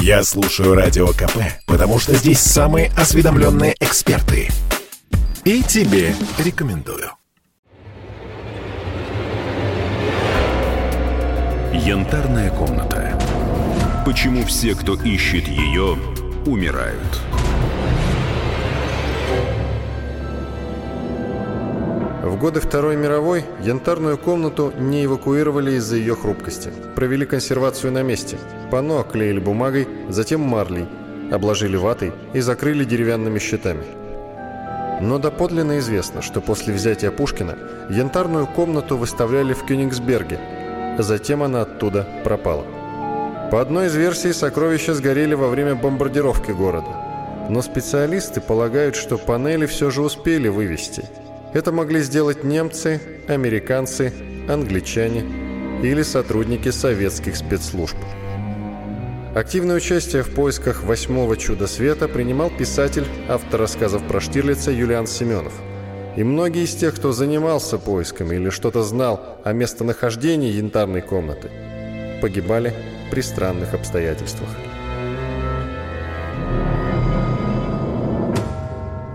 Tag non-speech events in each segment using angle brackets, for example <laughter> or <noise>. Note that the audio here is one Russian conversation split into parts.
Я слушаю Радио КП, потому что здесь самые осведомленные эксперты. И тебе рекомендую. Янтарная комната. Почему все, кто ищет ее, умирают? В годы Второй мировой янтарную комнату не эвакуировали из-за ее хрупкости. Провели консервацию на месте. Панно оклеили бумагой, затем марлей, обложили ватой и закрыли деревянными щитами. Но доподлинно известно, что после взятия Пушкина янтарную комнату выставляли в Кёнигсберге, затем она оттуда пропала. По одной из версий, сокровища сгорели во время бомбардировки города. Но специалисты полагают, что панели все же успели вывести – это могли сделать немцы, американцы, англичане или сотрудники советских спецслужб. Активное участие в поисках восьмого чуда света принимал писатель, автор рассказов про Штирлица Юлиан Семенов. И многие из тех, кто занимался поисками или что-то знал о местонахождении янтарной комнаты, погибали при странных обстоятельствах.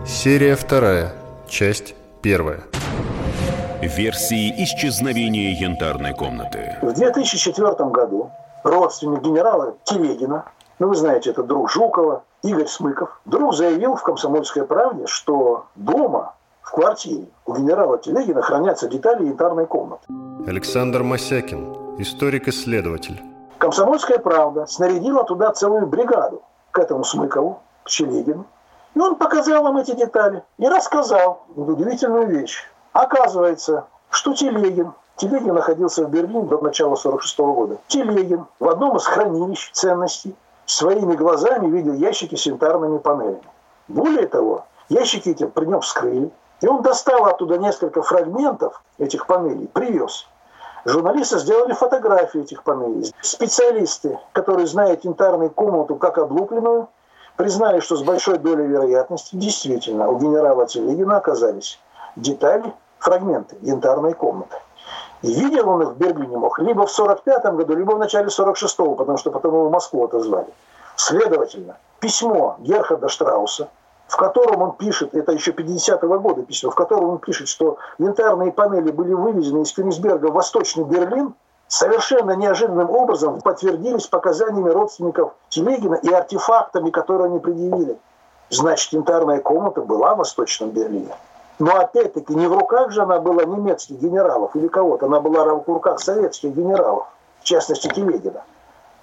Серия вторая, часть Первое. Версии исчезновения янтарной комнаты. В 2004 году родственник генерала Телегина, ну вы знаете, это друг Жукова, Игорь Смыков, вдруг заявил в «Комсомольской правде», что дома, в квартире у генерала Телегина хранятся детали янтарной комнаты. Александр Масякин, историк-исследователь. «Комсомольская правда» снарядила туда целую бригаду к этому Смыкову, к Телегину, и он показал им эти детали и рассказал удивительную вещь. Оказывается, что Телегин, Телегин находился в Берлине до начала 46 года. Телегин в одном из хранилищ ценностей своими глазами видел ящики с янтарными панелями. Более того, ящики эти при нем вскрыли, и он достал оттуда несколько фрагментов этих панелей, привез. Журналисты сделали фотографии этих панелей. Специалисты, которые знают янтарную комнату как облупленную, признали, что с большой долей вероятности действительно у генерала Телегина оказались детали, фрагменты янтарной комнаты. Видел он их в Берлине мог либо в 45 году, либо в начале 46-го, потому что потом его в Москву отозвали. Следовательно, письмо Герхарда Штрауса, в котором он пишет, это еще 50-го года письмо, в котором он пишет, что янтарные панели были вывезены из Кёнигсберга в Восточный Берлин, совершенно неожиданным образом подтвердились показаниями родственников Телегина и артефактами, которые они предъявили. Значит, янтарная комната была в Восточном Берлине. Но опять-таки не в руках же она была немецких генералов или кого-то, она была в руках советских генералов, в частности Телегина.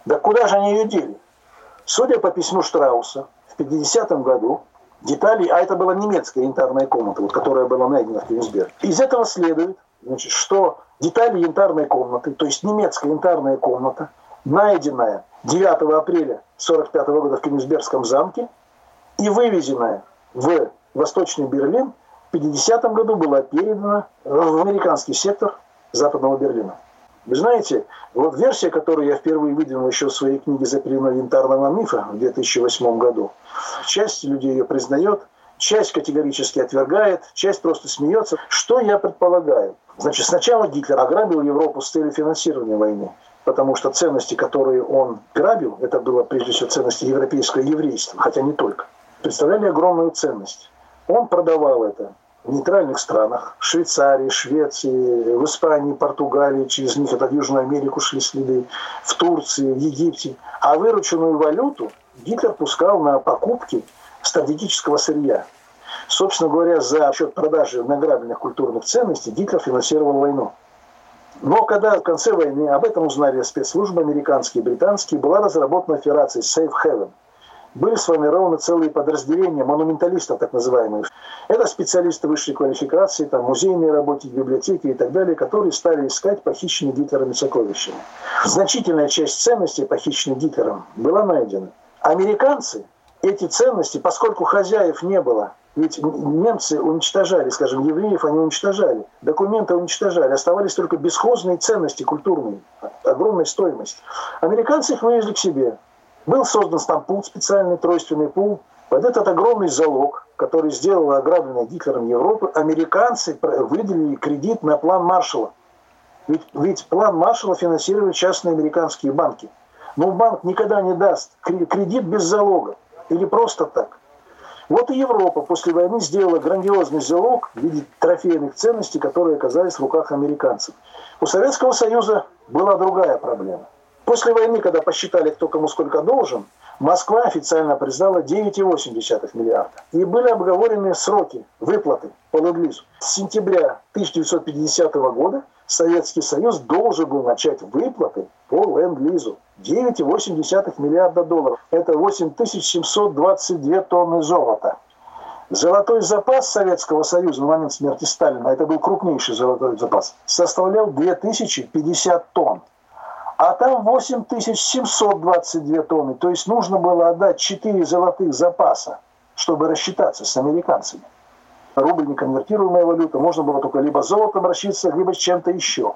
Да куда же они ее дели? Судя по письму Штрауса, в 50 году детали, а это была немецкая янтарная комната, вот, которая была найдена в Кенигсберге. Из этого следует, значит, что детали янтарной комнаты, то есть немецкая янтарная комната, найденная 9 апреля 1945 года в Кенигсбергском замке и вывезенная в Восточный Берлин, в 50 году была передана в американский сектор Западного Берлина. Вы знаете, вот версия, которую я впервые выдвинул еще в своей книге «Запрено янтарного мифа» в 2008 году, часть людей ее признает, часть категорически отвергает, часть просто смеется. Что я предполагаю? Значит, сначала Гитлер ограбил Европу с целью финансирования войны, потому что ценности, которые он грабил, это было прежде всего ценности европейского еврейства, хотя не только, представляли огромную ценность. Он продавал это в нейтральных странах, в Швейцарии, Швеции, в Испании, Португалии, через них это в Южную Америку шли следы, в Турции, в Египте. А вырученную валюту Гитлер пускал на покупки стратегического сырья. Собственно говоря, за счет продажи награбленных культурных ценностей Гитлер финансировал войну. Но когда в конце войны об этом узнали спецслужбы американские и британские, была разработана операция Safe Haven. Были сформированы целые подразделения монументалистов, так называемых. Это специалисты высшей квалификации, там, музейные работники, библиотеки и так далее, которые стали искать похищенные Гитлерами сокровища. Значительная часть ценностей, похищенных Гитлером, была найдена. Американцы эти ценности, поскольку хозяев не было, ведь немцы уничтожали, скажем, евреев они уничтожали, документы уничтожали, оставались только бесхозные ценности культурные, огромной стоимости. Американцы их вывезли к себе. Был создан там пул специальный, тройственный пул. Под этот огромный залог, который сделала ограбленная Гитлером Европы, американцы выделили кредит на план Маршалла. Ведь, ведь план Маршалла финансировали частные американские банки. Но банк никогда не даст кредит без залога или просто так. Вот и Европа после войны сделала грандиозный залог в виде трофейных ценностей, которые оказались в руках американцев. У Советского Союза была другая проблема. После войны, когда посчитали, кто кому сколько должен, Москва официально признала 9,8 миллиарда. И были обговорены сроки выплаты по ленд-лизу. С сентября 1950 года Советский Союз должен был начать выплаты по ленд-лизу. 9,8 миллиарда долларов. Это 8722 тонны золота. Золотой запас Советского Союза на момент смерти Сталина, это был крупнейший золотой запас, составлял 2050 тонн. А там 8722 тонны. То есть нужно было отдать 4 золотых запаса, чтобы рассчитаться с американцами. Рубль не конвертируемая валюта, можно было только либо золотом рассчитаться, либо чем-то еще.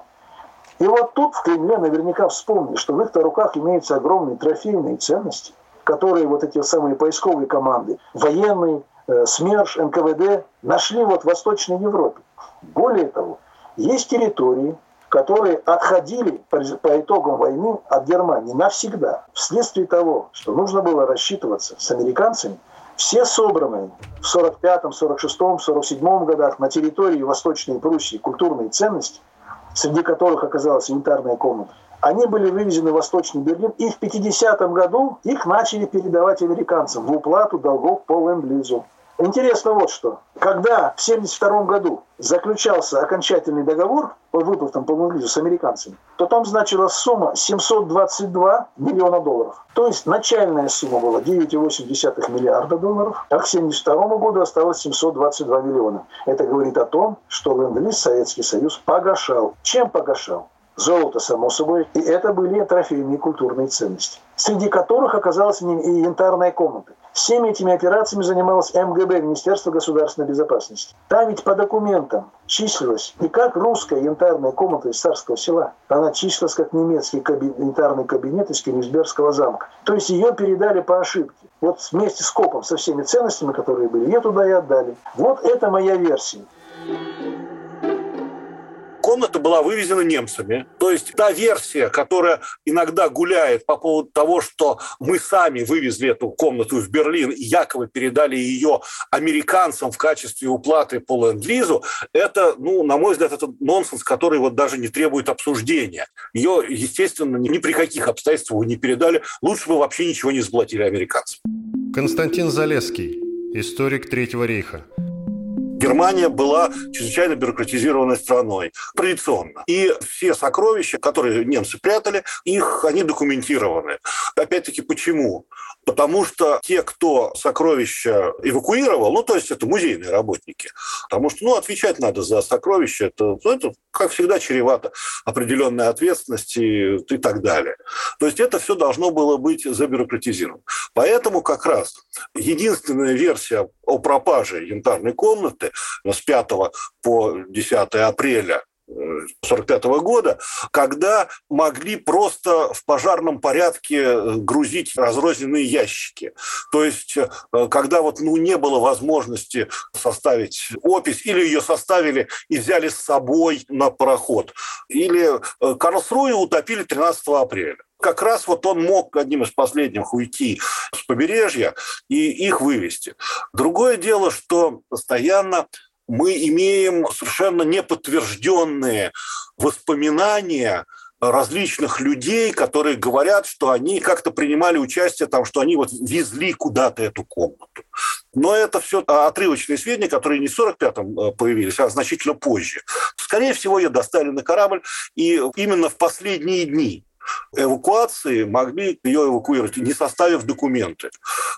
И вот тут в Кремле наверняка вспомнили, что в их руках имеются огромные трофейные ценности, которые вот эти самые поисковые команды, военные, э, СМЕРШ, НКВД, нашли вот в Восточной Европе. Более того, есть территории, которые отходили по, итогам войны от Германии навсегда. Вследствие того, что нужно было рассчитываться с американцами, все собранные в 45-м, 46-м, 47-м годах на территории Восточной Пруссии культурные ценности, среди которых оказалась янтарная комната, они были вывезены в Восточный Берлин, и в 50-м году их начали передавать американцам в уплату долгов по ленд-лизу. Интересно вот что. Когда в 1972 году заключался окончательный договор по выплатам по Муглизу с американцами, то там значилась сумма 722 миллиона долларов. То есть начальная сумма была 9,8 миллиарда долларов, а к 1972 году осталось 722 миллиона. Это говорит о том, что ленд-лиз Советский Союз погашал. Чем погашал? Золото, само собой. И это были трофейные культурные ценности, среди которых оказалась и янтарная комната. Всеми этими операциями занималось МГБ, Министерство государственной безопасности. Там ведь по документам числилась не как русская янтарная комната из царского села, она числилась как немецкий кабинет, янтарный кабинет из Кенигсбергского замка. То есть ее передали по ошибке. Вот вместе с копом, со всеми ценностями, которые были, ее туда и отдали. Вот это моя версия комната была вывезена немцами. То есть та версия, которая иногда гуляет по поводу того, что мы сами вывезли эту комнату в Берлин и якобы передали ее американцам в качестве уплаты по ленд-лизу, это, ну, на мой взгляд, это нонсенс, который вот даже не требует обсуждения. Ее, естественно, ни при каких обстоятельствах не передали. Лучше бы вообще ничего не заплатили американцам. Константин Залеский, историк Третьего рейха. Германия была чрезвычайно бюрократизированной страной, традиционно. И все сокровища, которые немцы прятали, их они документированы. Опять-таки, почему? Потому что те, кто сокровища эвакуировал, ну, то есть это музейные работники, потому что, ну, отвечать надо за сокровища, это, ну, это как всегда, чревато определенной ответственности и так далее. То есть это все должно было быть забюрократизировано. Поэтому как раз единственная версия о пропаже янтарной комнаты с 5 по 10 апреля 1945 года, когда могли просто в пожарном порядке э, грузить разрозненные ящики. То есть, э, когда вот ну, не было возможности составить опись, или ее составили и взяли с собой на пароход, или э, Карлсруэ утопили 13 апреля как раз вот он мог одним из последних уйти с побережья и их вывести. Другое дело, что постоянно мы имеем совершенно неподтвержденные воспоминания различных людей, которые говорят, что они как-то принимали участие, там, что они вот везли куда-то эту комнату. Но это все отрывочные сведения, которые не в 45-м э, появились, а значительно позже. Скорее всего, ее достали на корабль, и именно в последние дни эвакуации могли ее эвакуировать, не составив документы.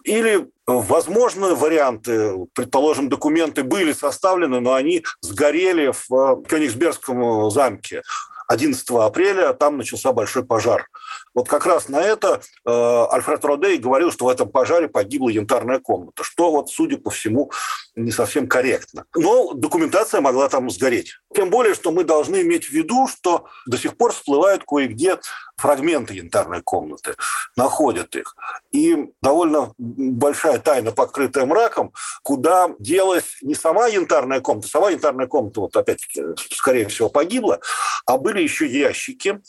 Или, возможно, варианты, предположим, документы были составлены, но они сгорели в э, Кёнигсбергском замке. 11 апреля там начался большой пожар. Вот как раз на это э, Альфред Родей говорил, что в этом пожаре погибла янтарная комната, что вот, судя по всему, не совсем корректно. Но документация могла там сгореть. Тем более, что мы должны иметь в виду, что до сих пор всплывают кое-где фрагменты янтарной комнаты, находят их. И довольно большая тайна, покрытая мраком, куда делась не сама янтарная комната, сама янтарная комната, вот опять-таки, скорее всего, погибла, а были еще ящики,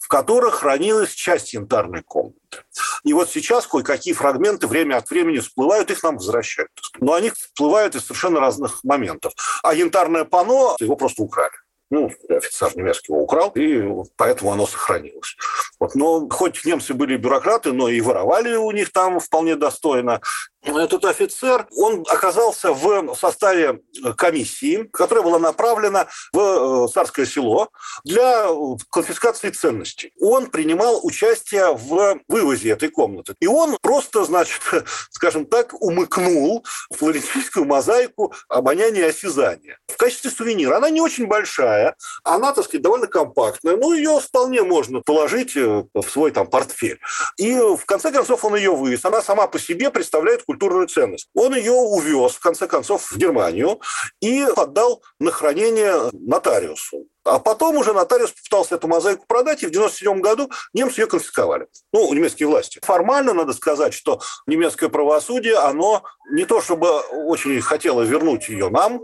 в которых хранилась есть часть янтарной комнаты. И вот сейчас кое-какие фрагменты время от времени всплывают, их нам возвращают. Но они всплывают из совершенно разных моментов. А янтарное панно, его просто украли. Ну, офицер немецкий его украл, и поэтому оно сохранилось. Вот. Но хоть немцы были бюрократы, но и воровали у них там вполне достойно этот офицер, он оказался в составе комиссии, которая была направлена в э, Царское село для конфискации ценностей. Он принимал участие в вывозе этой комнаты. И он просто, значит, <laughs> скажем так, умыкнул флорентийскую мозаику обоняния и осязания. В качестве сувенира. Она не очень большая, она, так сказать, довольно компактная, но ее вполне можно положить э, в свой там портфель. И в конце концов он ее вывез. Она сама по себе представляет культурную ценность. Он ее увез, в конце концов, в Германию и отдал на хранение нотариусу. А потом уже нотариус пытался эту мозаику продать, и в 1997 году немцы ее конфисковали. Ну, немецкие власти. Формально надо сказать, что немецкое правосудие, оно не то чтобы очень хотело вернуть ее нам,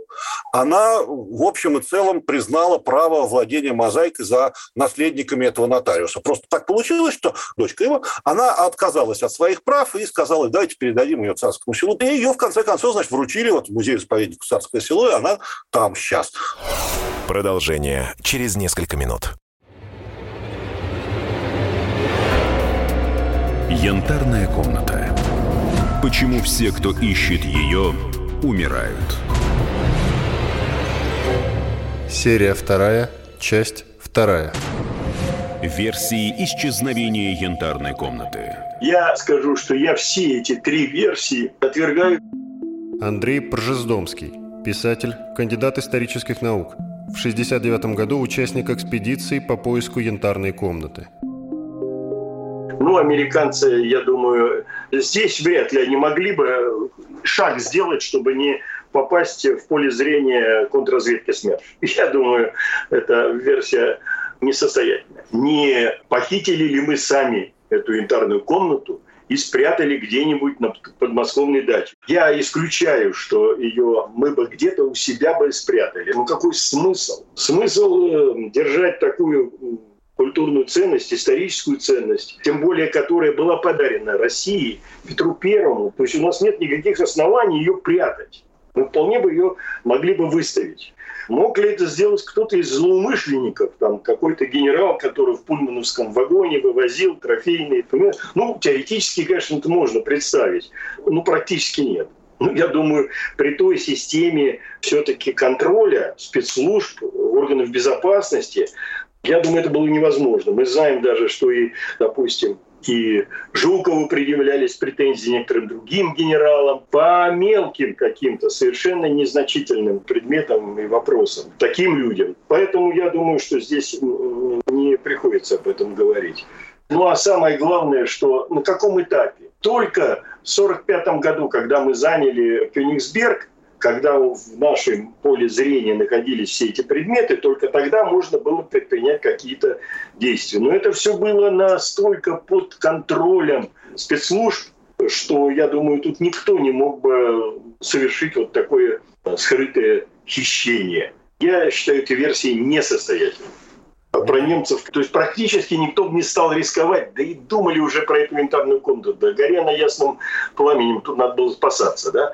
она в общем и целом признала право владения мозаикой за наследниками этого нотариуса. Просто так получилось, что дочка его, она отказалась от своих прав и сказала, давайте передадим ее царскому селу. И ее, в конце концов, значит, вручили вот в музей-заповеднику Царское село, и она там сейчас. Продолжение через несколько минут. Янтарная комната. Почему все, кто ищет ее, умирают? Серия вторая, часть вторая. Версии исчезновения янтарной комнаты. Я скажу, что я все эти три версии отвергаю. Андрей Пржездомский, писатель, кандидат исторических наук. В 1969 году участник экспедиции по поиску янтарной комнаты. Ну, американцы, я думаю, здесь вряд ли они могли бы шаг сделать, чтобы не попасть в поле зрения контрразведки СМЕРШ. <laughs> Я думаю, эта версия несостоятельная. Не похитили ли мы сами эту янтарную комнату и спрятали где-нибудь на подмосковной даче. Я исключаю, что ее мы бы где-то у себя бы спрятали. Ну какой смысл? Смысл э, держать такую культурную ценность, историческую ценность, тем более которая была подарена России, Петру Первому. То есть у нас нет никаких оснований ее прятать. Мы вполне бы ее могли бы выставить. Мог ли это сделать кто-то из злоумышленников, там какой-то генерал, который в пульмановском вагоне вывозил трофейные, ну, теоретически, конечно, это можно представить, но практически нет. Ну, я думаю, при той системе все-таки контроля спецслужб, органов безопасности, я думаю, это было невозможно. Мы знаем даже, что и, допустим, и Жукову предъявлялись претензии некоторым другим генералам по мелким каким-то совершенно незначительным предметам и вопросам, таким людям. Поэтому я думаю, что здесь не приходится об этом говорить. Ну а самое главное, что на каком этапе? Только в 1945 году, когда мы заняли Кёнигсберг, когда в нашем поле зрения находились все эти предметы, только тогда можно было предпринять какие-то действия. Но это все было настолько под контролем спецслужб, что, я думаю, тут никто не мог бы совершить вот такое скрытое хищение. Я считаю эти версии несостоятельными про немцев. То есть практически никто бы не стал рисковать, да и думали уже про эту ментальную комнату. Да горя на ясном пламени, тут надо было спасаться. Да?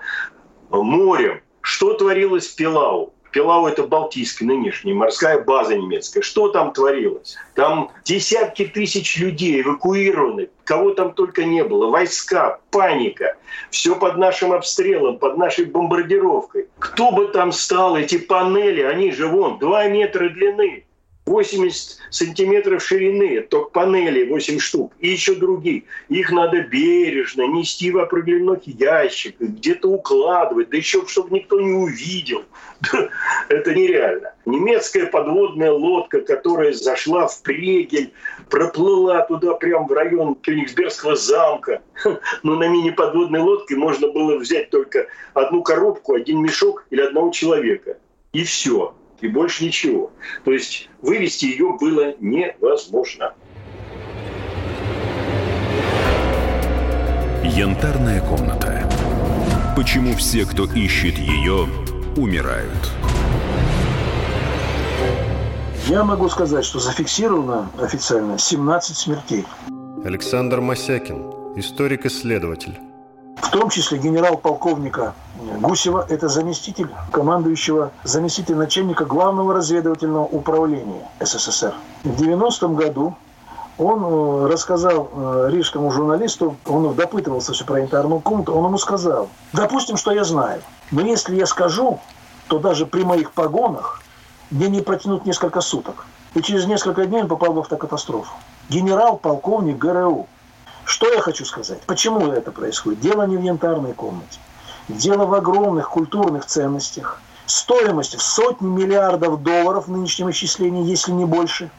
Морем. Что творилось в Пилау? Пилау – это Балтийская нынешняя морская база немецкая. Что там творилось? Там десятки тысяч людей эвакуированы, кого там только не было. Войска, паника. Все под нашим обстрелом, под нашей бомбардировкой. Кто бы там стал, эти панели, они же вон, 2 метра длины. 80 сантиметров ширины, только панели 8 штук, и еще другие. Их надо бережно нести в определенных ящиках, где-то укладывать, да еще, чтобы никто не увидел. <laughs> Это нереально. Немецкая подводная лодка, которая зашла в Прегель, проплыла туда прямо в район Кёнигсбергского замка. <laughs> Но на мини-подводной лодке можно было взять только одну коробку, один мешок или одного человека. И все и больше ничего. То есть вывести ее было невозможно. Янтарная комната. Почему все, кто ищет ее, умирают? Я могу сказать, что зафиксировано официально 17 смертей. Александр Масякин, историк-исследователь. В том числе генерал-полковника Гусева, это заместитель командующего, заместитель начальника главного разведывательного управления СССР. В 90-м году он э, рассказал э, рижскому журналисту, он допытывался все про янтарную комнату, он ему сказал, допустим, что я знаю, но если я скажу, то даже при моих погонах мне не протянут несколько суток. И через несколько дней он попал в автокатастрофу. Генерал-полковник ГРУ. Что я хочу сказать? Почему это происходит? Дело не в янтарной комнате. Дело в огромных культурных ценностях, стоимости в сотни миллиардов долларов в нынешнем исчислении, если не больше,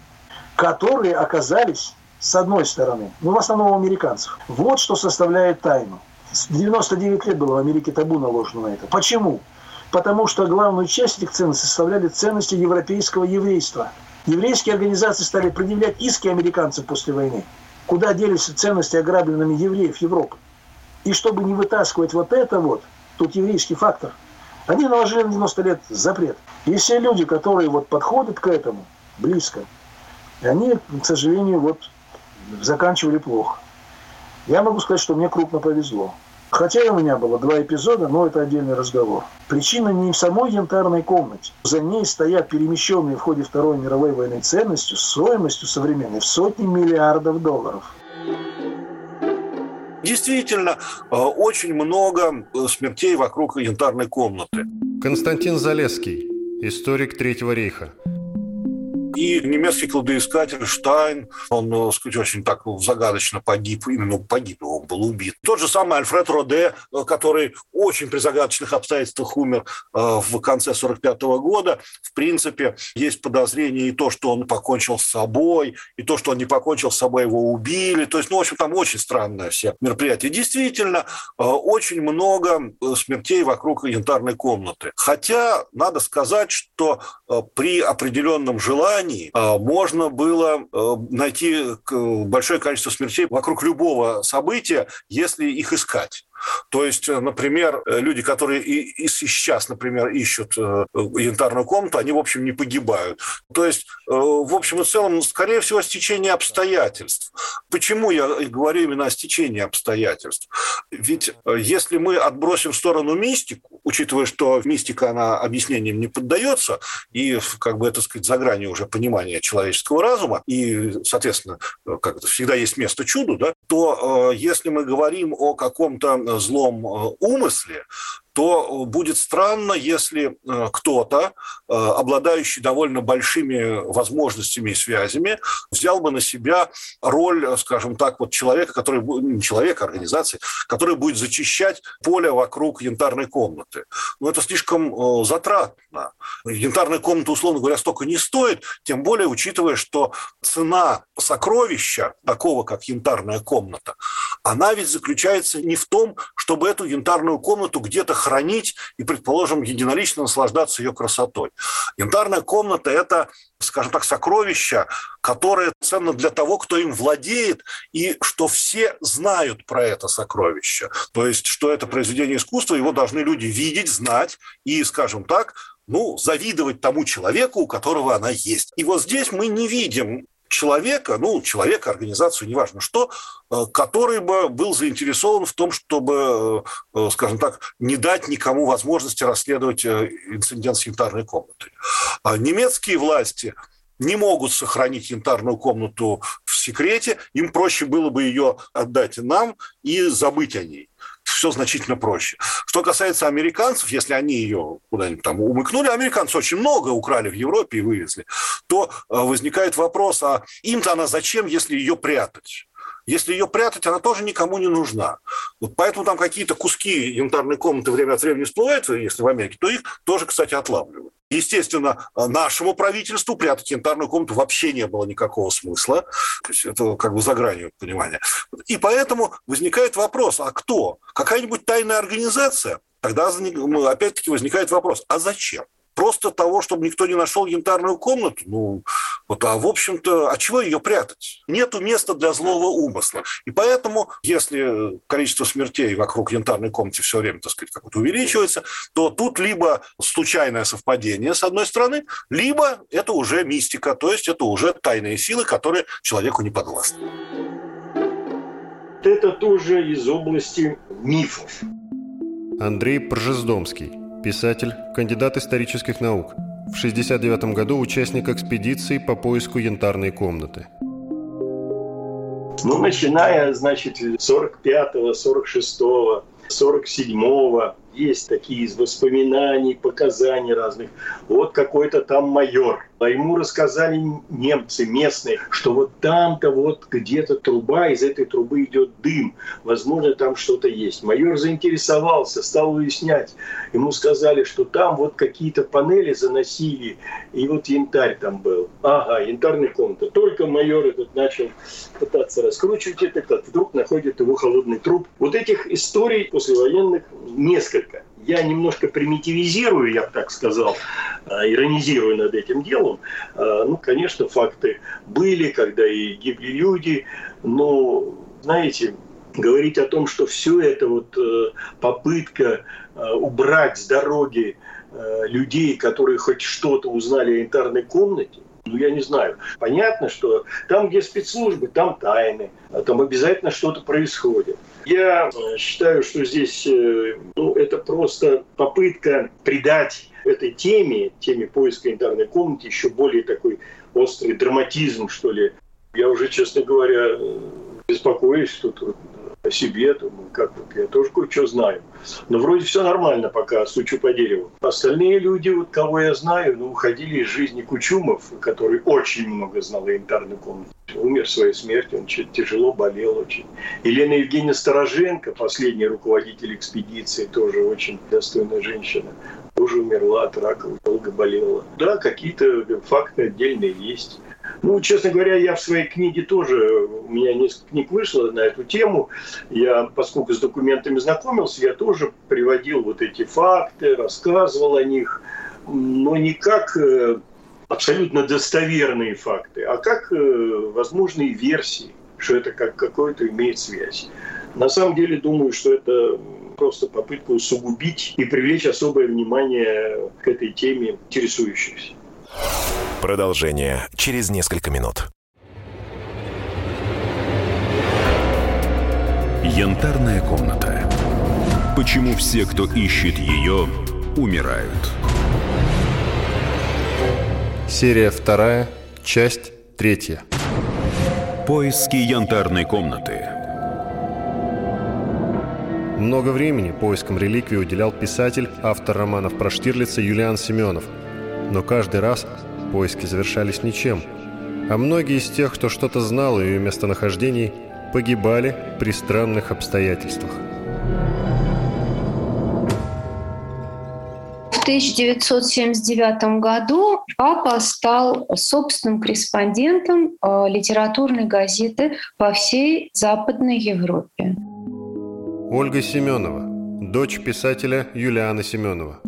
которые оказались с одной стороны, ну, в основном у американцев. Вот что составляет тайну. 99 лет было в Америке табу наложено на это. Почему? Потому что главную часть этих ценностей составляли ценности европейского еврейства. Еврейские организации стали предъявлять иски американцам после войны. Куда делись ценности ограбленными евреев Европы? И чтобы не вытаскивать вот это вот, тут еврейский фактор, они наложили на 90 лет запрет. И все люди, которые вот подходят к этому близко, они, к сожалению, вот заканчивали плохо. Я могу сказать, что мне крупно повезло. Хотя у меня было два эпизода, но это отдельный разговор. Причина не в самой янтарной комнате. За ней стоят перемещенные в ходе Второй мировой войны ценностью, стоимостью современной в сотни миллиардов долларов. Действительно, э, очень много э, смертей вокруг янтарной комнаты. Константин Залеский, историк Третьего рейха. И немецкий кладоискатель Штайн, он, так э, сказать, очень так загадочно погиб, именно погиб, он был убит. Тот же самый Альфред Роде, э, который очень при загадочных обстоятельствах умер э, в конце 45 года. В принципе, есть подозрение и то, что он покончил с собой, и то, что он не покончил с собой, его убили. То есть, ну, в общем, там очень странное все мероприятие. Действительно, очень много смертей вокруг янтарной комнаты. Хотя, надо сказать, что при определенном желании Германии а, можно было э, найти большое количество смертей вокруг любого события, если их искать. То есть, э, например, э, люди, которые и, и сейчас, например, ищут э, янтарную комнату, они, в общем, не погибают. То есть, в общем и целом, скорее всего, стечение обстоятельств. Почему я говорю именно о стечении обстоятельств? Ведь если мы отбросим в сторону мистику, учитывая, что мистика, она объяснением не поддается, и, как бы, это сказать, за гранью уже понимания человеческого разума, и, соответственно, как всегда есть место чуду, да, то если мы говорим о каком-то злом э, умысле, то будет странно, если э, кто-то, э, обладающий довольно большими возможностями и связями, взял бы на себя роль, скажем так, вот человека, который не человека, а организации, который будет зачищать поле вокруг янтарной комнаты. Но это слишком затратно. Янтарная комната, условно говоря, столько не стоит, тем более учитывая, что цена сокровища, такого как янтарная комната, она ведь заключается не в том, чтобы эту янтарную комнату где-то хранить и, предположим, единолично наслаждаться ее красотой. Янтарная комната – это, скажем так, сокровище, которое ценно для того, кто им владеет, и что все знают про это сокровище. То есть, что это произведение искусства, его должны люди видеть, знать и, скажем так, ну, завидовать тому человеку, у которого она есть. И вот здесь мы не видим человека, ну, человека, организацию, неважно что, э, который бы был заинтересован в том, чтобы, э, э, скажем так, не дать никому возможности расследовать инцидент с янтарной комнатой. А немецкие власти не могут сохранить янтарную комнату в секрете, им проще было бы ее отдать нам и забыть о ней все значительно проще. Что касается американцев, если они ее куда-нибудь там умыкнули, американцы очень много украли в Европе и вывезли, то э, возникает вопрос, а им-то она зачем, если ее прятать? Если ее прятать, она тоже никому не нужна. Вот поэтому там какие-то куски янтарной комнаты время от времени всплывают, если в Америке, то их тоже, кстати, отлавливают. Естественно, нашему правительству прятать янтарную комнату вообще не было никакого смысла. То есть это как бы за гранью понимания. И поэтому возникает вопрос, а кто? Какая-нибудь тайная организация? Тогда опять-таки возникает вопрос, а зачем? Просто того, чтобы никто не нашел янтарную комнату, ну, Вот, а в общем-то, а чего ее прятать? Нету места для злого умысла. И поэтому, если количество смертей вокруг янтарной комнаты все время, так сказать, как-то увеличивается, то тут либо случайное совпадение, с одной стороны, либо это уже мистика, то есть это уже тайные силы, которые человеку не подвластны. Это тоже из области мифов. Андрей Пржездомский, писатель, кандидат исторических наук. В 1969 году участник экспедиции по поиску янтарной комнаты. Ну, начиная, значит, 45-го, 46-го, 47-го, есть такие из воспоминаний, показаний разных. Вот какой-то там майор. А ему рассказали немцы местные, что вот там-то вот где-то труба, из этой трубы идет дым. Возможно, там что-то есть. Майор заинтересовался, стал выяснять. Ему сказали, что там вот какие-то панели заносили, и вот янтарь там был. Ага, янтарная комната. Только майор этот начал пытаться раскручивать это, как вдруг находит его холодный труп. Вот этих историй послевоенных несколько. Я немножко примитивизирую, я бы так сказал, а, иронизирую над этим делом. А, ну, конечно, факты были, когда и гибли люди, но, знаете, говорить о том, что все это вот э, попытка э, убрать с дороги э, людей, которые хоть что-то узнали о янтарной комнате, ну, я не знаю. Понятно, что там, где спецслужбы, там тайны, а там обязательно что-то происходит. Я э, считаю, что здесь э, ну, это просто попытка придать этой теме, теме поиска янтарной комнаты, еще более такой острый драматизм, что ли. Я уже, честно говоря, беспокоюсь тут о себе, думаю, как вот я тоже кое-что знаю. Но вроде все нормально пока, стучу по дереву. Остальные люди, вот кого я знаю, ну, уходили из жизни Кучумов, который очень много знал о янтарной комнате. Умер своей смертью, он тяжело болел очень. Елена Евгения Стороженко, последний руководитель экспедиции, тоже очень достойная женщина, тоже умерла от рака, долго болела. Да, какие-то факты отдельные есть. Ну, честно говоря, я в своей книге тоже, у меня несколько книг вышло на эту тему. Я, поскольку с документами знакомился, я тоже приводил вот эти факты, рассказывал о них, но не как э, абсолютно достоверные факты, а как э, возможные версии, что это как какое-то имеет связь. На самом деле думаю, что это просто попытка усугубить и привлечь особое внимание к этой теме интересующихся. Продолжение через несколько минут. Янтарная комната. Почему все, кто ищет ее, умирают? Серия вторая, часть третья. Поиски янтарной комнаты. Много времени поискам реликвии уделял писатель, автор романов про Штирлица Юлиан Семенов. Но каждый раз поиски завершались ничем, а многие из тех, кто что-то знал о ее местонахождении, погибали при странных обстоятельствах. В 1979 году папа стал собственным корреспондентом э, литературной газеты по всей Западной Европе. Ольга Семенова, дочь писателя Юлиана Семенова.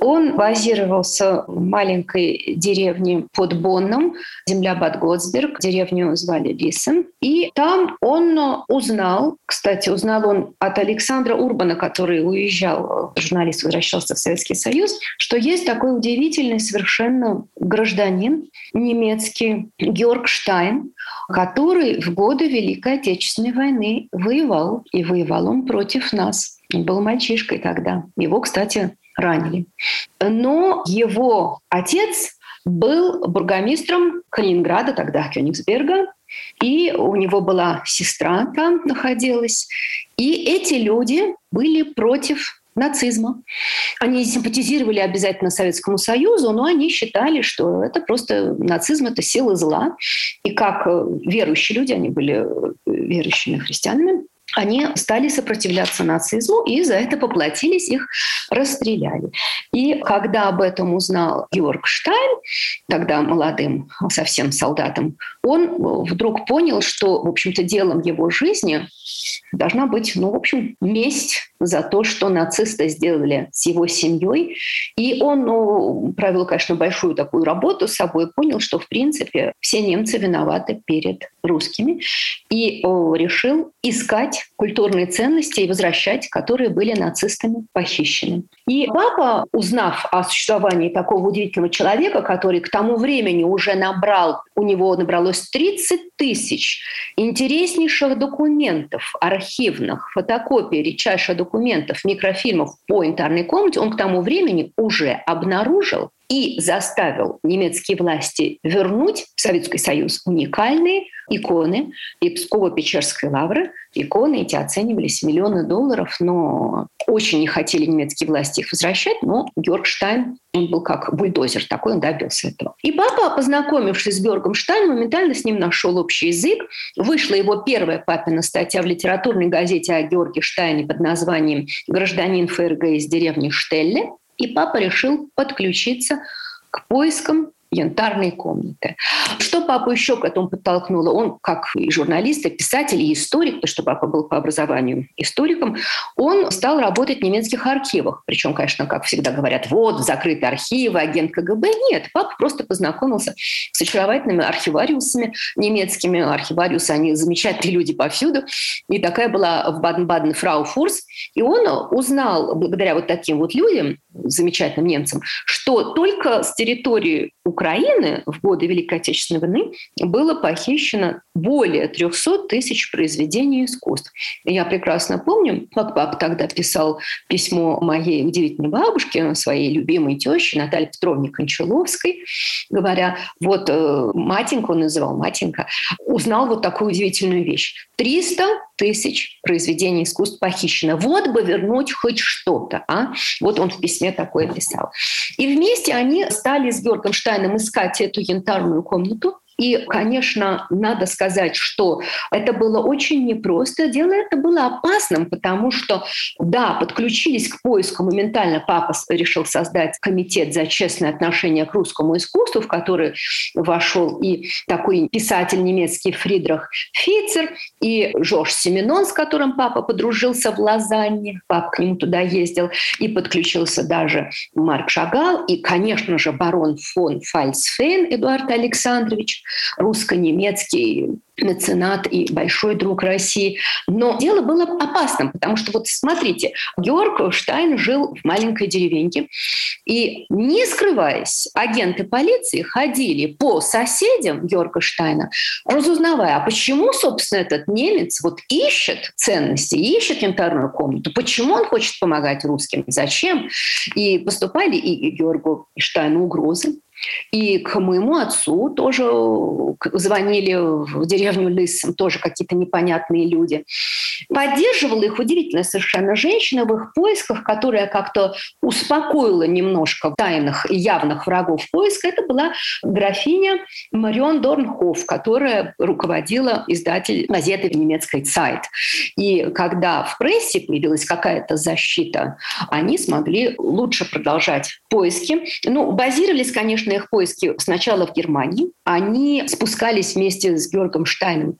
Он базировался в маленькой деревне под Бонном, земля Бад Готсберг, деревню звали Висен. И там он узнал, кстати, узнал он от Александра Урбана, который уезжал, журналист возвращался в Советский Союз, что есть такой удивительный совершенно гражданин немецкий Георг Штайн, который в годы Великой Отечественной войны воевал. И воевал он против нас. Он был мальчишкой тогда. Его, кстати, ранили. Но его отец был бургомистром Калининграда, тогда Кёнигсберга, и у него была сестра там находилась. И эти люди были против нацизма. Они симпатизировали обязательно Советскому Союзу, но они считали, что это просто нацизм, это сила зла. И как верующие люди, они были верующими христианами, они стали сопротивляться нацизму и за это поплатились, их расстреляли. И когда об этом узнал Георг Штайн, тогда молодым совсем солдатом, он вдруг понял, что, в общем-то, делом его жизни должна быть, ну, в общем, месть за то, что нацисты сделали с его семьей. И он ну, провел, конечно, большую такую работу с собой понял, что, в принципе, все немцы виноваты перед русскими. И о, решил искать культурные ценности и возвращать, которые были нацистами похищены. И папа, узнав о существовании такого удивительного человека, который к тому времени уже набрал, у него набралось 30 тысяч интереснейших документов, архивных, фотокопий редчайших документов, микрофильмов по интерной комнате, он к тому времени уже обнаружил и заставил немецкие власти вернуть в Советский Союз уникальные иконы и Псково-Печерской лавры. Иконы эти оценивались в миллионы долларов, но очень не хотели немецкие власти их возвращать, но Георг Штайн, он был как бульдозер такой, он добился этого. И папа, познакомившись с Георгом Штайном, моментально с ним нашел общий язык. Вышла его первая папина статья в литературной газете о Георге Штайне под названием «Гражданин ФРГ из деревни Штелле». И папа решил подключиться к поискам янтарной комнаты. Что папу еще к этому подтолкнуло? Он, как и журналист, и писатель, и историк, потому что папа был по образованию историком, он стал работать в немецких архивах. Причем, конечно, как всегда говорят, вот, закрытые архивы, агент КГБ. Нет, папа просто познакомился с очаровательными архивариусами немецкими. Архивариусы, они замечательные люди повсюду. И такая была в Баден-Баден фрау Фурс. И он узнал, благодаря вот таким вот людям, замечательным немцам, что только с территории Украины в годы Великой Отечественной войны было похищено более 300 тысяч произведений искусств. Я прекрасно помню, как папа тогда писал письмо моей удивительной бабушке, своей любимой теще Наталье Петровне Кончаловской, говоря, вот э, матенька, он называл матенька, узнал вот такую удивительную вещь. 300 тысяч произведений искусств похищено. Вот бы вернуть хоть что-то. А? Вот он в письме такое писал. И вместе они стали с Георгом Штайном искать эту янтарную комнату. И, конечно, надо сказать, что это было очень непросто. Дело это было опасным, потому что, да, подключились к поиску моментально. Папа решил создать комитет за честное отношение к русскому искусству, в который вошел и такой писатель немецкий Фридрих Фицер, и Жорж Семенон, с которым папа подружился в Лозанне. Папа к нему туда ездил. И подключился даже Марк Шагал, и, конечно же, барон фон Фальцфейн Эдуард Александрович, русско-немецкий меценат и большой друг России. Но дело было опасным, потому что вот смотрите, Георг Штайн жил в маленькой деревеньке, и не скрываясь, агенты полиции ходили по соседям Георга Штайна, разузнавая, а почему, собственно, этот немец вот ищет ценности, ищет янтарную комнату, почему он хочет помогать русским, зачем. И поступали и Георгу Штайну угрозы, и к моему отцу тоже звонили в деревню Лыс, тоже какие-то непонятные люди. Поддерживала их удивительная совершенно женщина в их поисках, которая как-то успокоила немножко тайных и явных врагов поиска. Это была графиня Марион Дорнхоф, которая руководила издатель газеты немецкой «Цайт». И когда в прессе появилась какая-то защита, они смогли лучше продолжать поиски. Ну, базировались, конечно, их поиски сначала в Германии. Они спускались вместе с Георгом Штайном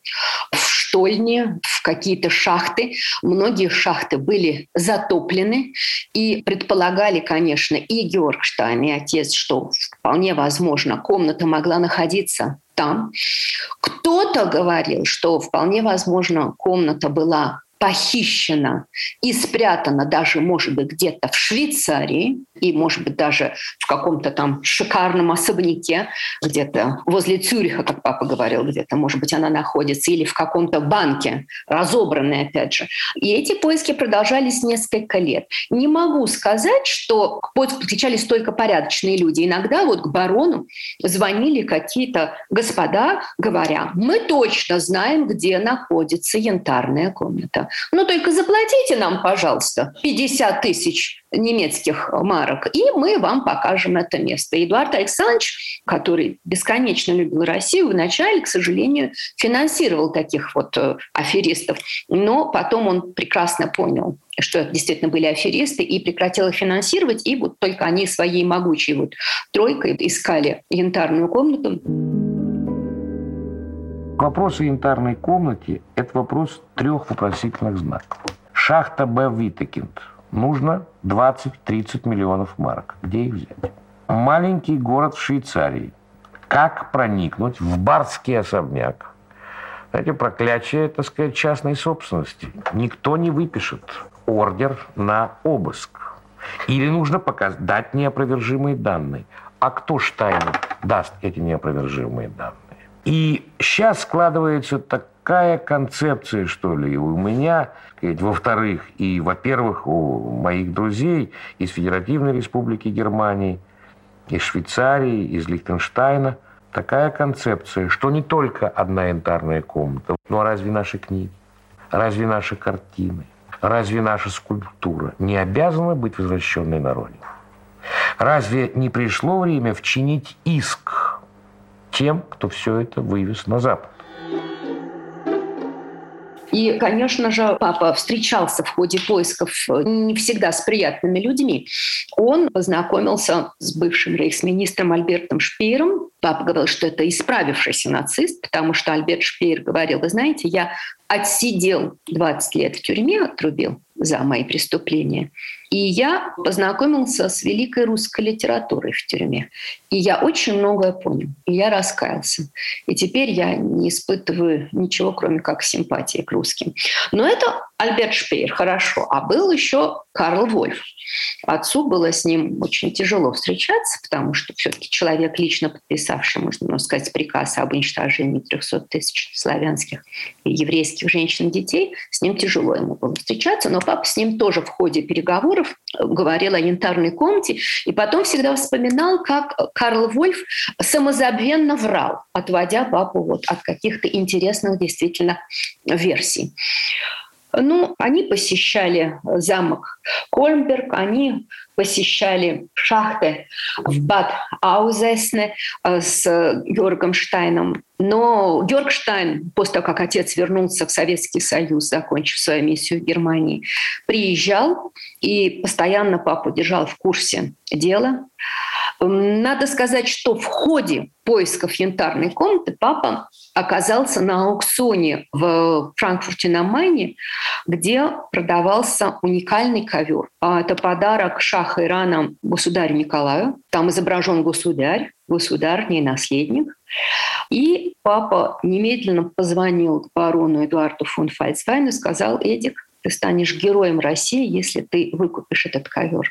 в штольни, в какие-то шахты. Многие шахты были затоплены. И предполагали, конечно, и Георг Штайн, и отец, что вполне возможно комната могла находиться там. Кто-то говорил, что вполне возможно комната была похищена и спрятана даже, может быть, где-то в Швейцарии и, может быть, даже в каком-то там шикарном особняке, где-то возле Цюриха, как папа говорил, где-то, может быть, она находится, или в каком-то банке, разобранной, опять же. И эти поиски продолжались несколько лет. Не могу сказать, что к поиску подключались только порядочные люди. Иногда вот к барону звонили какие-то господа, говоря, мы точно знаем, где находится янтарная комната. Ну, только заплатите нам, пожалуйста, 50 тысяч немецких марок, и мы вам покажем это место. Эдуард Александрович, который бесконечно любил Россию, вначале, к сожалению, финансировал таких вот э, аферистов, но потом он прекрасно понял, что это действительно были аферисты, и прекратил их финансировать, и вот только они своей могучей вот тройкой искали янтарную комнату. Вопрос о янтарной комнате – это вопрос трех вопросительных знаков. Шахта Б. Витекинд. Нужно 20-30 миллионов марок. Где их взять? Маленький город в Швейцарии. Как проникнуть в барский особняк? Знаете, проклятие, так сказать, частной собственности. Никто не выпишет ордер на обыск. Или нужно показать, дать неопровержимые данные. А кто Штайну даст эти неопровержимые данные? И сейчас складывается такая концепция, что ли, у меня, во-вторых, и, во-первых, у моих друзей из Федеративной Республики Германии, из Швейцарии, из Лихтенштейна, такая концепция, что не только одна янтарная комната, но разве наши книги, разве наши картины, разве наша скульптура не обязана быть возвращенной на родину? Разве не пришло время вчинить иск тем, кто все это вывез на Запад. И, конечно же, папа встречался в ходе поисков не всегда с приятными людьми. Он познакомился с бывшим рейхсминистром Альбертом Шпеером. Папа говорил, что это исправившийся нацист, потому что Альберт Шпеер говорил, вы знаете, я отсидел 20 лет в тюрьме, отрубил за мои преступления. И я познакомился с великой русской литературой в тюрьме. И я очень многое понял. И я раскаялся. И теперь я не испытываю ничего, кроме как симпатии к русским. Но это Альберт Шпеер, хорошо. А был еще Карл Вольф. Отцу было с ним очень тяжело встречаться, потому что все-таки человек, лично подписавший, можно сказать, приказ об уничтожении 300 тысяч славянских и еврейских женщин и детей, с ним тяжело ему было встречаться, но папа с ним тоже в ходе переговоров говорил о янтарной комнате, и потом всегда вспоминал, как Карл Вольф самозабвенно врал, отводя папу вот от каких-то интересных действительно версий. Ну, они посещали замок Кольмберг, они посещали шахты в Бад Аузесне э, с Георгом Штайном. Но Георг Штайн, после того, как отец вернулся в Советский Союз, закончив свою миссию в Германии, приезжал и постоянно папу держал в курсе дела. Надо сказать, что в ходе поисков янтарной комнаты папа оказался на аукционе в Франкфурте на Майне, где продавался уникальный ковер. А это подарок шаха Ирана государю Николаю. Там изображен государь, государь, не наследник. И папа немедленно позвонил к барону Эдуарду фон Фальцвайну и сказал, Эдик, ты станешь героем России, если ты выкупишь этот ковер.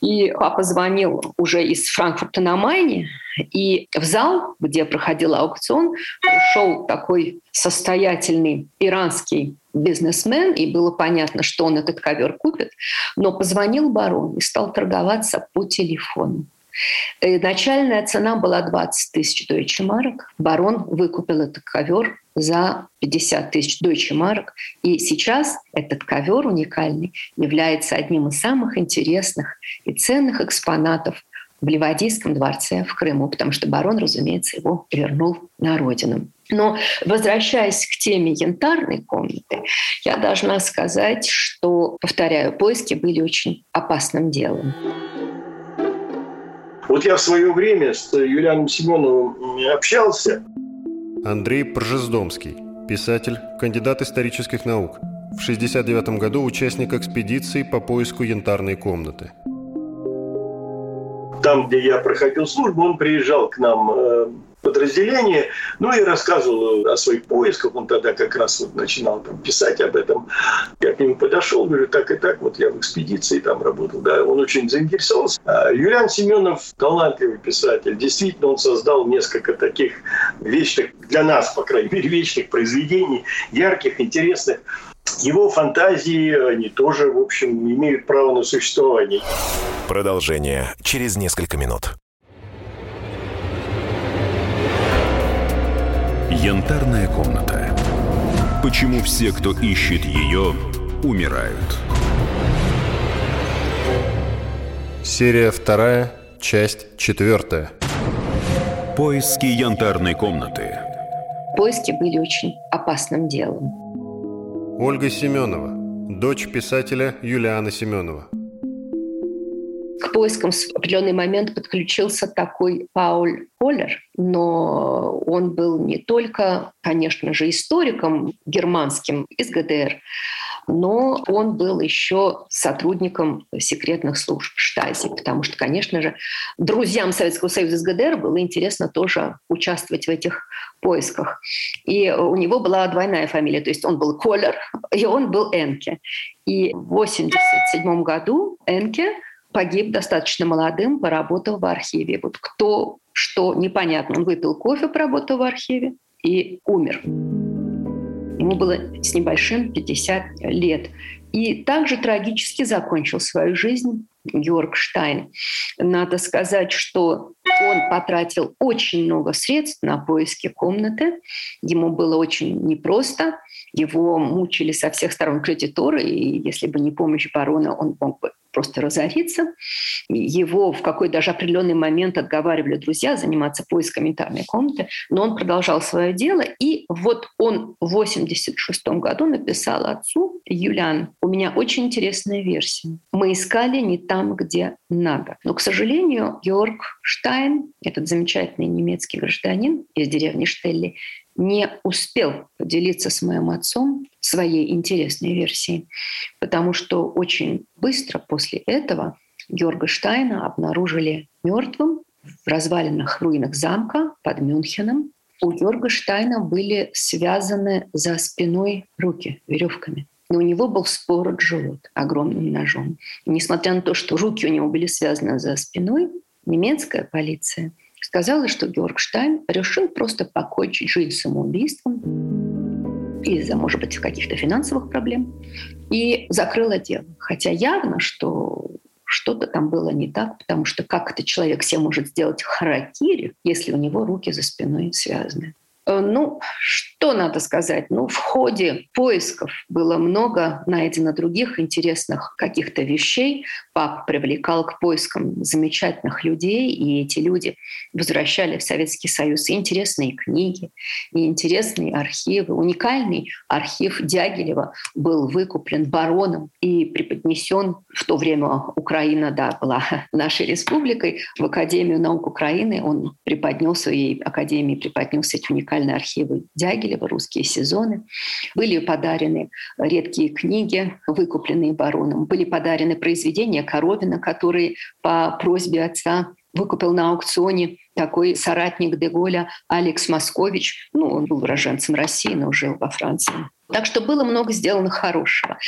И папа звонил уже из Франкфурта на Майне, и в зал, где проходил аукцион, пришел такой состоятельный иранский бизнесмен, и было понятно, что он этот ковер купит, но позвонил барон и стал торговаться по телефону. И начальная цена была 20 тысяч дойче марок. Барон выкупил этот ковер за 50 тысяч дойче марок. И сейчас этот ковер уникальный является одним из самых интересных и ценных экспонатов в Ливадийском дворце в Крыму, потому что барон, разумеется, его вернул на родину. Но возвращаясь к теме янтарной комнаты, я должна сказать, что, повторяю, поиски были очень опасным делом. Вот я в свое время с Юлианом Семеновым общался. Андрей Пржездомский, писатель, кандидат исторических наук. В 1969 году участник экспедиции по поиску янтарной комнаты. Там, где я проходил службу, он приезжал к нам э, подразделение, ну и рассказывал о своих поисках. Он тогда как раз вот начинал там, писать об этом. Я к нему подошел, говорю, так и так, вот я в экспедиции там работал. Да, он очень заинтересовался. А Юлиан Семенов талантливый писатель. Действительно, он создал несколько таких вечных, для нас, по крайней мере, вечных произведений, ярких, интересных. Его фантазии, они тоже, в общем, имеют право на существование. Продолжение через несколько минут. Янтарная комната. Почему все, кто ищет ее, умирают? Серия вторая, часть четвертая. Поиски янтарной комнаты. Поиски были очень опасным делом. Ольга Семенова, дочь писателя Юлиана Семенова. К поискам в определенный момент подключился такой Пауль Коллер, но он был не только, конечно же, историком германским из ГДР, но он был еще сотрудником секретных служб Штази, потому что, конечно же, друзьям Советского Союза из ГДР было интересно тоже участвовать в этих поисках. И у него была двойная фамилия, то есть он был Колер, и он был Энке. И в 1987 году Энке погиб достаточно молодым, поработав в архиве. Вот кто, что, непонятно. Он выпил кофе, поработал в архиве и умер. Ему было с небольшим 50 лет. И также трагически закончил свою жизнь Георг Штайн. Надо сказать, что он потратил очень много средств на поиски комнаты. Ему было очень непросто. Его мучили со всех сторон кредиторы, и если бы не помощь барона, он мог бы просто разориться. Его в какой даже определенный момент отговаривали друзья заниматься поиском ментальной комнаты, но он продолжал свое дело. И вот он в 86 году написал отцу, Юлиан, у меня очень интересная версия. Мы искали не там, где надо. Но, к сожалению, Георг Штайн, этот замечательный немецкий гражданин из деревни Штелли, не успел поделиться с моим отцом своей интересной версией, потому что очень быстро после этого Георга Штайна обнаружили мертвым в развалинах руинах замка под Мюнхеном. У Георга Штайна были связаны за спиной руки веревками. Но у него был спорот живот огромным ножом. И несмотря на то, что руки у него были связаны за спиной, немецкая полиция – сказала, что Георг Штайн решил просто покончить жизнь самоубийством из-за, может быть, каких-то финансовых проблем и закрыла дело. Хотя явно, что что-то там было не так, потому что как это человек себе может сделать харакири, если у него руки за спиной связаны. Э, ну, что надо сказать? Ну, в ходе поисков было много найдено других интересных каких-то вещей. Папа привлекал к поискам замечательных людей, и эти люди возвращали в Советский Союз и интересные книги, и интересные архивы. Уникальный архив Дягилева был выкуплен бароном и преподнесен в то время Украина, да, была <laughs> нашей республикой, в Академию наук Украины. Он преподнес своей Академии, преподнес эти уникальные архивы Дягилева, русские сезоны. Были подарены редкие книги, выкупленные бароном. Были подарены произведения Коровина, которые по просьбе отца выкупил на аукционе такой соратник Деголя Алекс Москович. Ну, он был уроженцем России, но жил во Франции. Так что было много сделано хорошего.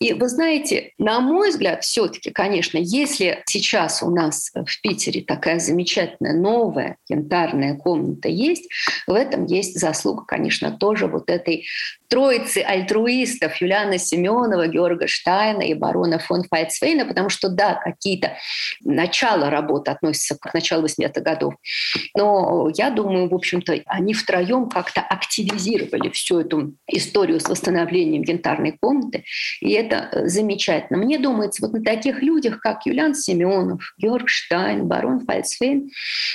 И вы знаете, на мой взгляд, все-таки, конечно, если сейчас у нас в Питере такая замечательная новая янтарная комната есть, в этом есть заслуга, конечно, тоже вот этой троицы альтруистов Юлиана Семенова, Георга Штайна и барона фон Файцвейна, потому что, да, какие-то начало работы относятся к началу 80-х годов, но я думаю, в общем-то, они втроем как-то активизировали всю эту историю с восстановлением янтарной комнаты, и это э, замечательно. Мне думается, вот на таких людях, как Юлиан Семенов, Георг Штайн, барон Фальцфейн,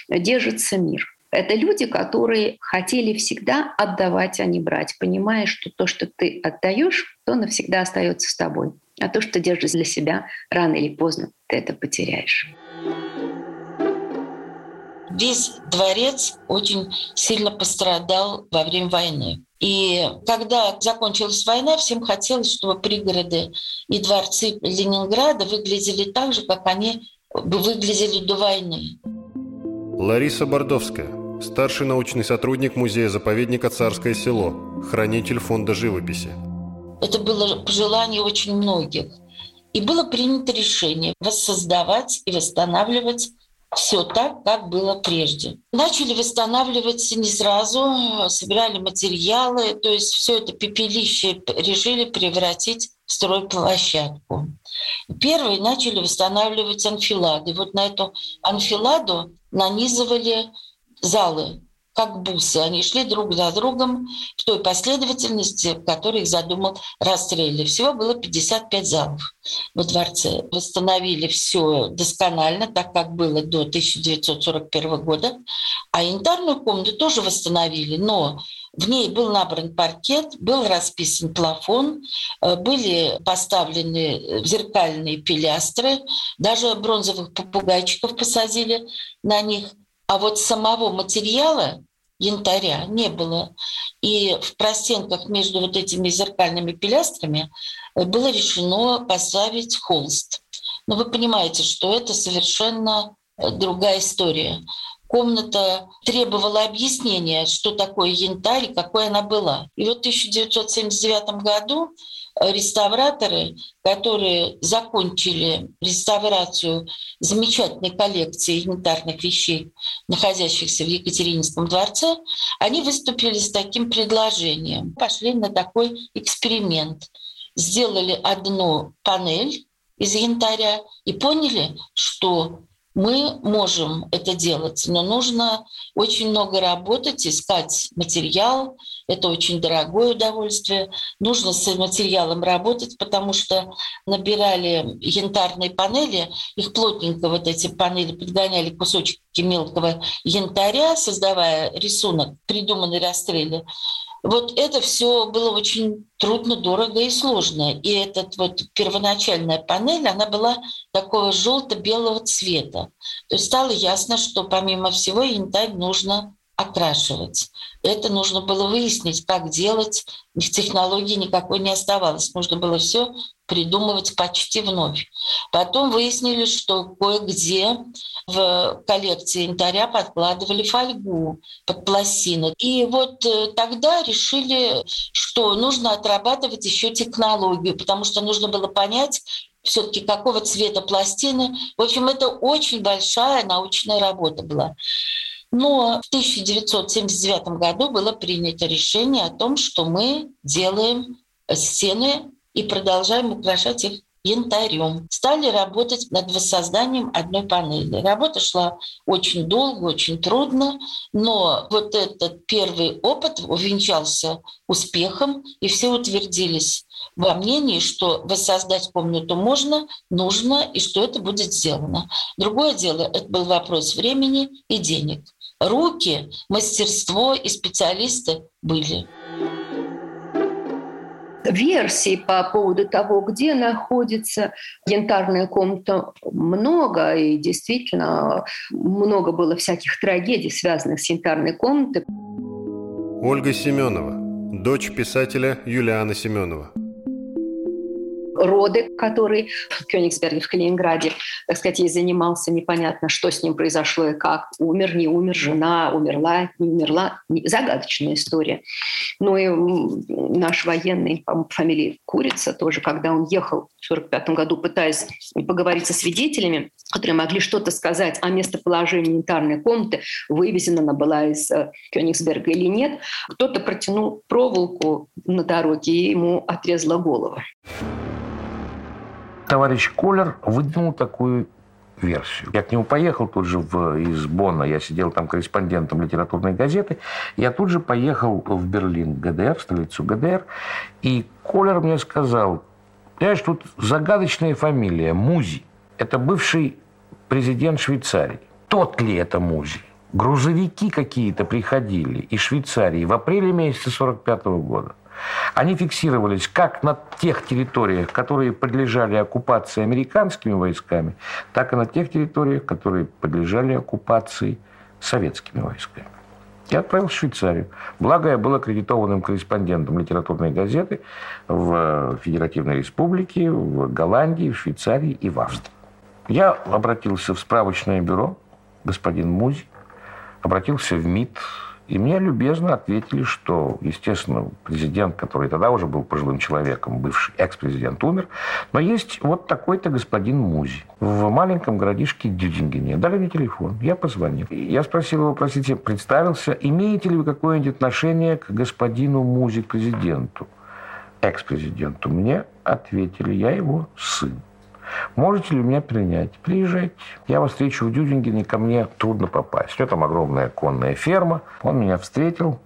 держится мир. Это люди, которые хотели всегда отдавать, а не брать, понимая, что то, что ты отдаешь, то навсегда остается с тобой. А то, что держишь для себя, рано или поздно ты это потеряешь весь дворец очень сильно пострадал во время войны. И когда закончилась война, всем хотелось, чтобы пригороды и дворцы Ленинграда выглядели так же, как они выглядели до войны. Лариса Бордовская, старший научный сотрудник музея-заповедника «Царское село», хранитель фонда живописи. Это было пожелание очень многих. И было принято решение воссоздавать и восстанавливать все так, как было прежде. Начали восстанавливать не сразу, собирали материалы, то есть все это пепелище решили превратить в стройплощадку. Первые начали восстанавливать анфилады. Вот на эту анфиладу нанизывали залы как бусы. Они шли друг за другом в той последовательности, в которой их задумал Растрелли. Всего было 55 залов во дворце. Восстановили все досконально, так как было до 1941 года. А янтарную комнату тоже восстановили, но В ней был набран паркет, был расписан плафон, э, были поставлены зеркальные пилястры, даже бронзовых попугайчиков посадили на них. А вот самого материала янтаря не было. И в простенках между вот этими зеркальными пилястрами э, было решено поставить холст. Но вы понимаете, что это совершенно э, другая история. Комната требовала объяснения, что такое янтарь и какой она была. И вот в 1979 году реставраторы, которые закончили реставрацию замечательной коллекции янтарных вещей, находящихся в Екатерининском дворце, они выступили с таким предложением. Пошли на такой эксперимент. Сделали одну панель из янтаря и поняли, что мы можем это делать, но нужно очень много работать, искать материал. Это очень дорогое удовольствие. Нужно с материалом работать, потому что набирали янтарные панели, их плотненько вот эти панели подгоняли кусочки мелкого янтаря, создавая рисунок, придуманный расстреле. Вот это все было очень трудно, дорого и сложно. И эта вот первоначальная панель, она была такого желто-белого цвета. То есть стало ясно, что помимо всего янтарь нужно окрашивать. Это нужно было выяснить, как делать. Технологии никакой не оставалось. Нужно было все придумывать почти вновь. Потом выяснили, что кое-где в коллекции янтаря подкладывали фольгу под пластины. И вот э, тогда решили, что нужно отрабатывать еще технологию, потому что нужно было понять, все-таки какого цвета пластины. В общем, это очень большая научная работа была. Но в 1979 году было принято решение о том, что мы делаем стены и продолжаем украшать их янтарем. Стали работать над воссозданием одной панели. Работа шла очень долго, очень трудно, но вот этот первый опыт увенчался успехом, и все утвердились во мнении, что воссоздать комнату можно, нужно, и что это будет сделано. Другое дело, это был вопрос времени и денег руки, мастерство и специалисты были. Версий по поводу того, где находится янтарная комната, много, и действительно много было всяких трагедий, связанных с янтарной комнатой. Ольга Семенова, дочь писателя Юлиана Семенова роды, который в Кёнигсберге, в Калининграде, так сказать, ей занимался, непонятно, что с ним произошло и как. Умер, не умер, жена умерла, не умерла. Загадочная история. Ну и наш военный, по фамилии Курица, тоже, когда он ехал в 1945 году, пытаясь поговорить со свидетелями, которые могли что-то сказать о местоположении янтарной комнаты, вывезена она была из э, Кёнигсберга или нет, кто-то протянул проволоку на дороге и ему отрезала голову товарищ Колер выдвинул такую версию. Я к нему поехал тут же в, из Бонна, я сидел там корреспондентом литературной газеты, я тут же поехал в Берлин, ГДР, в столицу ГДР, и Колер мне сказал, знаешь, тут загадочная фамилия Музи. Это бывший президент Швейцарии. Тот ли это Музи? Грузовики какие-то приходили из Швейцарии в апреле месяце 45 года. Они фиксировались как на тех территориях, которые подлежали оккупации американскими войсками, так и на тех территориях, которые подлежали оккупации советскими войсками. Я отправился в Швейцарию. Благо, я был аккредитованным корреспондентом литературной газеты в Федеративной Республике, в Голландии, в Швейцарии и в Австрии. Я обратился в справочное бюро, господин Музи, обратился в МИД, и мне любезно ответили, что, естественно, президент, который тогда уже был пожилым человеком, бывший экс-президент, умер, но есть вот такой-то господин Музи в маленьком городишке Дюдингене. Дали мне телефон, я позвонил. Я спросил его, простите, представился, имеете ли вы какое-нибудь отношение к господину Музи, президенту, экс-президенту? Мне ответили, я его сын. Можете ли меня принять? Приезжайте. Я вас встречу в Дюдингене, ко мне трудно попасть. У него там огромная конная ферма. Он меня встретил,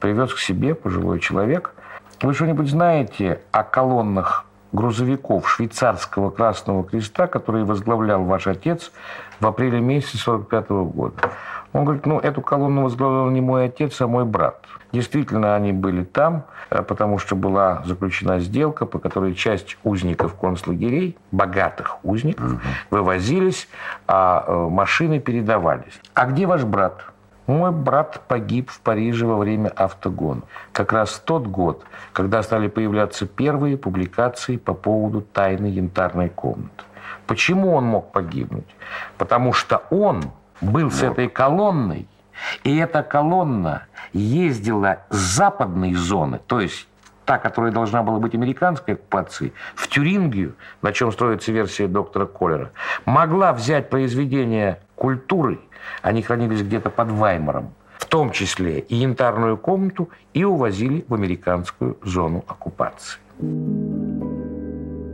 привез к себе, пожилой человек. Вы что-нибудь знаете о колоннах грузовиков швейцарского Красного Креста, который возглавлял ваш отец в апреле месяце 45 года. Он говорит, ну, эту колонну возглавлял не мой отец, а мой брат. Действительно, они были там, э, потому что была заключена сделка, по которой часть узников концлагерей, богатых узников, угу. вывозились, а э, машины передавались. А где ваш брат? Мой брат погиб в Париже во время автогона. Как раз в тот год, когда стали появляться первые публикации по поводу тайны янтарной комнаты. Почему он мог погибнуть? Потому что он был с этой колонной, и эта колонна ездила с западной зоны, то есть та, которая должна была быть американской оккупацией, в Тюрингию, на чем строится версия доктора Коллера, могла взять произведения культуры, они хранились где-то под Ваймаром, в том числе и янтарную комнату, и увозили в американскую зону оккупации.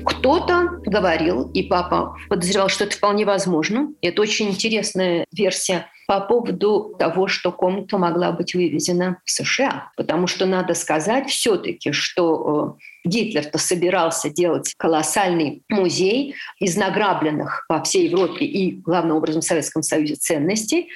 Кто-то говорил, и папа подозревал, что это вполне возможно. Это очень интересная версия по поводу того, что комната могла быть вывезена в США. Потому что надо сказать все-таки, что э, Гитлер-то собирался делать колоссальный музей из награбленных по всей Европе и, главным образом, в Советском Союзе ценностей.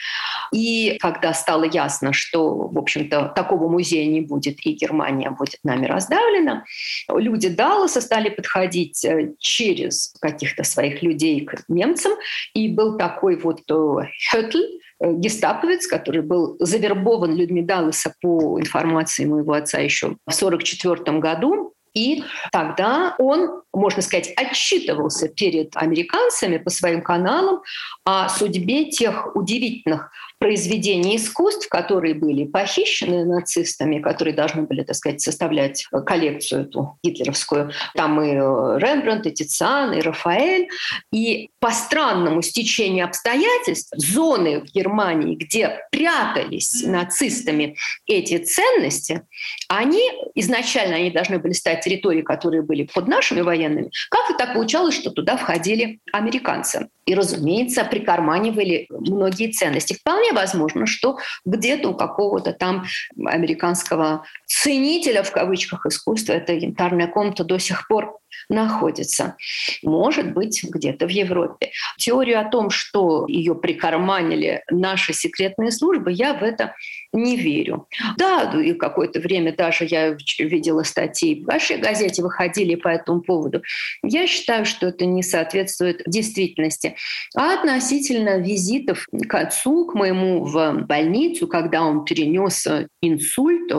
И когда стало ясно, что, в общем-то, такого музея не будет, и Германия будет нами раздавлена, люди Далласа стали подходить э, через каких-то своих людей к немцам, и был такой вот э, Хётль, э, гестаповец, который был завербован людьми Далласа по информации моего отца еще в 1944 году, и тогда он, можно сказать, отчитывался перед американцами по своим каналам о судьбе тех удивительных произведений искусств, которые были похищены нацистами, которые должны были, так сказать, составлять коллекцию эту гитлеровскую. Там и Рембрандт, и Тициан, и Рафаэль. И по странному стечению обстоятельств зоны в Германии, где прятались нацистами эти ценности, они изначально они должны были стать территорией, которые были под нашими военными. Как-то так получалось, что туда входили американцы. И, разумеется, прикарманивали многие ценности. Вполне возможно, что где-то у какого-то там американского ценителя, в кавычках, искусства эта янтарная комната до сих пор находится. Может быть, где-то в Европе. Теорию о том, что ее прикарманили наши секретные службы, я в это не верю. Да, и какое-то время даже я видела статьи в вашей газете, выходили по этому поводу. Я считаю, что это не соответствует действительности. А относительно визитов к отцу, к моему в больницу, когда он перенес инсульт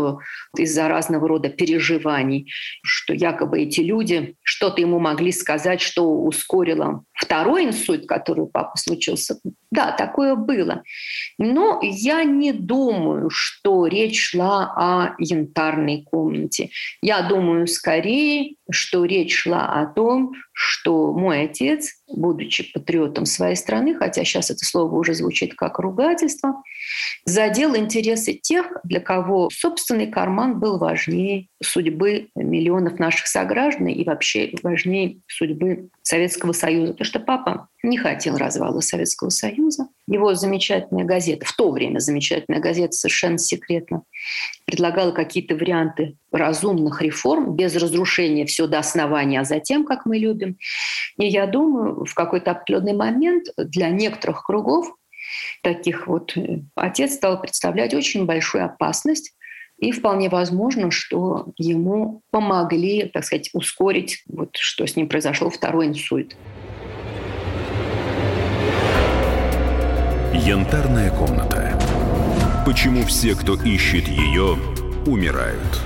из-за разного рода переживаний, что якобы эти люди что-то ему могли сказать, что ускорило второй инсульт, который у папы случился. Да, такое было. Но я не думаю, что речь шла о янтарной комнате. Я думаю скорее, что речь шла о том, что мой отец, будучи патриотом своей страны, хотя сейчас это слово уже звучит как ругательство, задел интересы тех, для кого собственный карман был важнее судьбы миллионов наших сограждан и вообще важнее судьбы Советского Союза. Потому что папа не хотел развала Советского Союза. Его замечательная газета, в то время замечательная газета совершенно секретно, предлагала какие-то варианты разумных реформ без разрушения все до основания, а затем, как мы любим. И я думаю, в какой-то определенный момент для некоторых кругов таких вот э, отец стал представлять очень большую опасность и вполне возможно, что ему помогли, так сказать, ускорить, вот, что с ним произошел второй инсульт. Янтарная комната. Почему все, кто ищет ее, умирают?